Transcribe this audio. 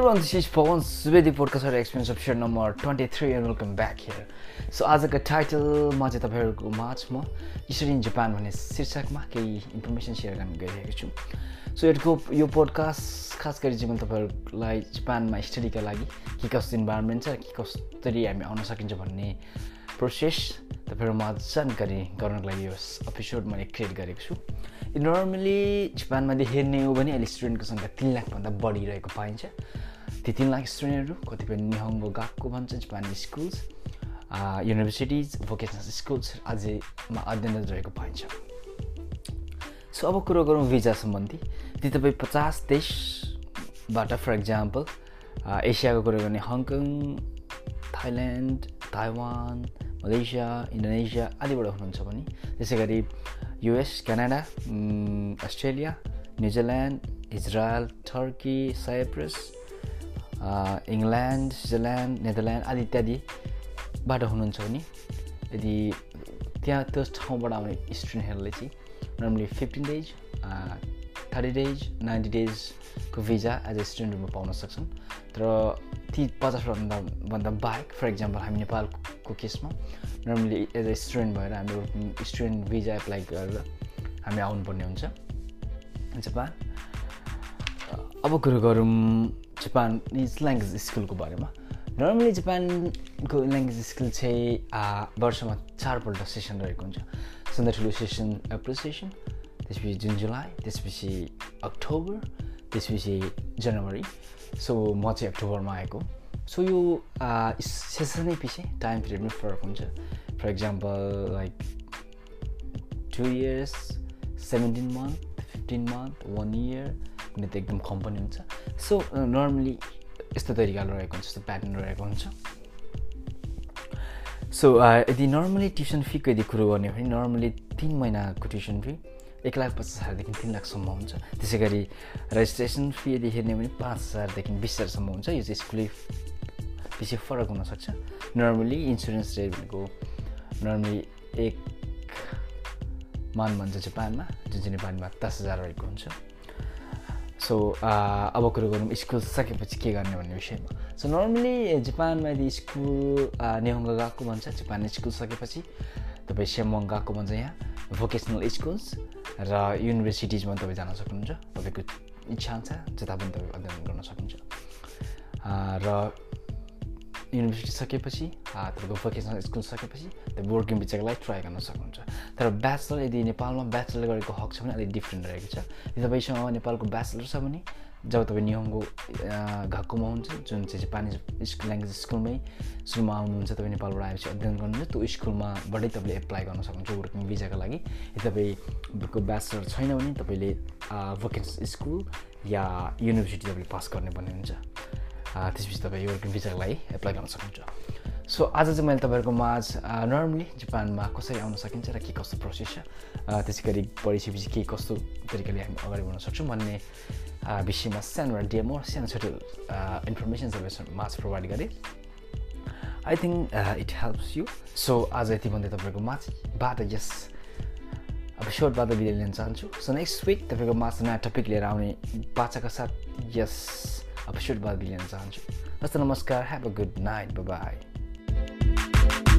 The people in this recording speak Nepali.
everyone, this is Pawan Subedi podcast experience episode number 23 and welcome back here. So आजको टाइटलमा चाहिँ तपाईँहरूको माझ म यसरी इन जापान भन्ने शीर्षकमा केही इन्फर्मेसन सेयर गर्न गइरहेको छु। सो यसको यो पोडकास्ट खास गरी चाहिँ मैले तपाईँहरूलाई जापानमा स्टडीका लागि के कस्तो इन्भाइरोमेन्ट छ के कसरी हामी आउन सकिन्छ भन्ने प्रोसेस तपाईँहरूमा जानकारी गर्नको लागि यो एपिसोड मैले क्रिएट गरेको छु। नर्मली जापानमा हेर्ने हो भने अहिले स्टुडेन्टको सङ्ख्या तिन लाखभन्दा बढी रहेको पाइन्छ। ती तिन लाख स्टुडेन्टहरू। कतिपय निहङ्गो गएको भन्छ जापानी स्कुल्स युनिभर्सिटिज भोकेसनल स्कुल्स अझैमा अध्ययनरत रहेको पाइन्छ। सो अब कुरो गरौँ भिजा सम्बन्धी। ती तपाईँ पचास देशबाट फर इक्जाम्पल एसियाको कुरो गर्ने Hong Kong Thailand Taiwan Malaysia Indonesia आदिबाट हुनुहुन्छ भने त्यसै गरी US Canada Australia New Zealand Israel Turkey Cyprus England Switzerland Netherland आदि इत्यादिबाट हुनुहुन्छ भने यदि त्यहाँ त्यो ठाउँबाट आउने स्टुडेन्टहरूले चाहिँ normally fifteen days thirty days ninety डेजको भिजा एज अ स्टुडेन्टहरूमा पाउन सक्छन्। तर ती पचासभन्दा भन्दा बाहेक फर इक्जाम्पल हामी नेपालको केसमा नर्मली एज अ स्टुडेन्ट भएर हाम्रो स्टुडेन्ट भिजा एप्लाई गरेर हामी आउनुपर्ने हुन्छ। जापान अब कुरो गरौँ जापानिज ल्याङ्ग्वेज स्कुलको बारेमा। नर्मली जापानको ल्याङ्ग्वेज स्कुल चाहिँ वर्षमा चारपल्ट सेसन रहेको हुन्छ। सन्दा ठुलो सेसन एप्रिसिएसन त्यसपछि जुन जुलाई त्यसपछि अक्टोबर त्यसपछि जनवरी सो म चाहिँ अक्टोबरमा आएको। सो यो सेसनै पछि टाइम पिरियड पनि फरक हुन्छ। For example like two years seventeen month fifteen month one year कुनै त एकदम कम पनि हुन्छ सो नर्मली यस्तो तरिकाले रहेको हुन्छ यस्तो प्याटर्न रहेको हुन्छ। सो यदि नर्मली ट्युसन फीको यदि कुरो गर्ने भने नर्मली तिन महिनाको ट्युसन फी एक लाख पचास हजारदेखि तिन लाखसम्म हुन्छ। त्यसै गरी रेजिस्ट्रेसन फी यदि हेर्ने भने पाँच हजारदेखि बिस हजारसम्म हुन्छ। यो चाहिँ स्कुलै पछि फरक हुनसक्छ। नर्मली इन्सुरेन्स रेट भनेको नर्मली एक मान भन्छ जापानमा जुन चाहिँ नेपालीमा दस हजार रहेको हुन्छ। सो अब कुरो गरौँ स्कुल सकेपछि के गर्ने भन्ने विषयमा सो नर्मली जापानमा यदि स्कुल नेहङ्ग गएको भन्छ जापान स्कुल सकेपछि तपाईँ सेमङ गएको भन्छ यहाँ भोकेसनल स्कुल्स र युनिभर्सिटिजमा तपाईँ जान सक्नुहुन्छ तपाईँको इच्छा अनुसार जता पनि तपाईँ अध्ययन गर्न सक्नुहुन्छ र युनिभर्सिटी सकेपछि तपाईँको भोकेसनल स्कुल सकेपछि तपाईँ वर्किङ भिजाको लागि ट्राई गर्न सक्नुहुन्छ तर ब्याचलर यदि नेपालमा ब्याचलर गरेको हक छ भने अलिक डिफ्रेन्ट रहेको छ। यदि तपाईँसँग नेपालको ब्याचलर छ भने जब तपाईँ निहङ्गो घाकोमा हुन्छ जुन चाहिँ पानी स्कुल ल्याङ्ग्वेज स्कुलमै स्कुलमा आउनुहुन्छ तपाईँ नेपालबाट आएपछि अध्ययन गर्नुहुन्छ त्यो स्कुलमाबाटै तपाईँले एप्लाई गर्न सक्नुहुन्छ वर्किङ भिजाको लागि। यदि तपाईँको ब्याचलर छैन भने तपाईँले भोकेन्स स्कुल या युनिभर्सिटी तपाईँले पास गर्ने भन्ने हुन्छ। त्यसपछि तपाईँ वर्किङ भिजाको लागि एप्लाई गर्न सक्नुहुन्छ। सो आज चाहिँ मैले तपाईँहरूको माझ नर्मली जापानमा कसरी आउन सकिन्छ र के कस्तो प्रोसेस छ? त्यसै गरी पढिसकेपछि के कस्तो तरिकाले हामी अगाडि बढ्न सक्छौँ भन्ने विषयमा सानो एउटा डेमो सानो छोटो इन्फर्मेसन तपाईँसँग माझ प्रोभाइड गरेँ। I think it helps you so आज यति भन्दै तपाईँको माझबाट यस एपिसोडबाट बिदा लिन चाहन्छु। सो नेक्स्ट विक तपाईँको माझ नयाँ टपिक लिएर आउने बाचाका साथ यस एपिसोडबाट बिदा लिन चाहन्छु। हस् नमस्कार have a good night bye Thank you.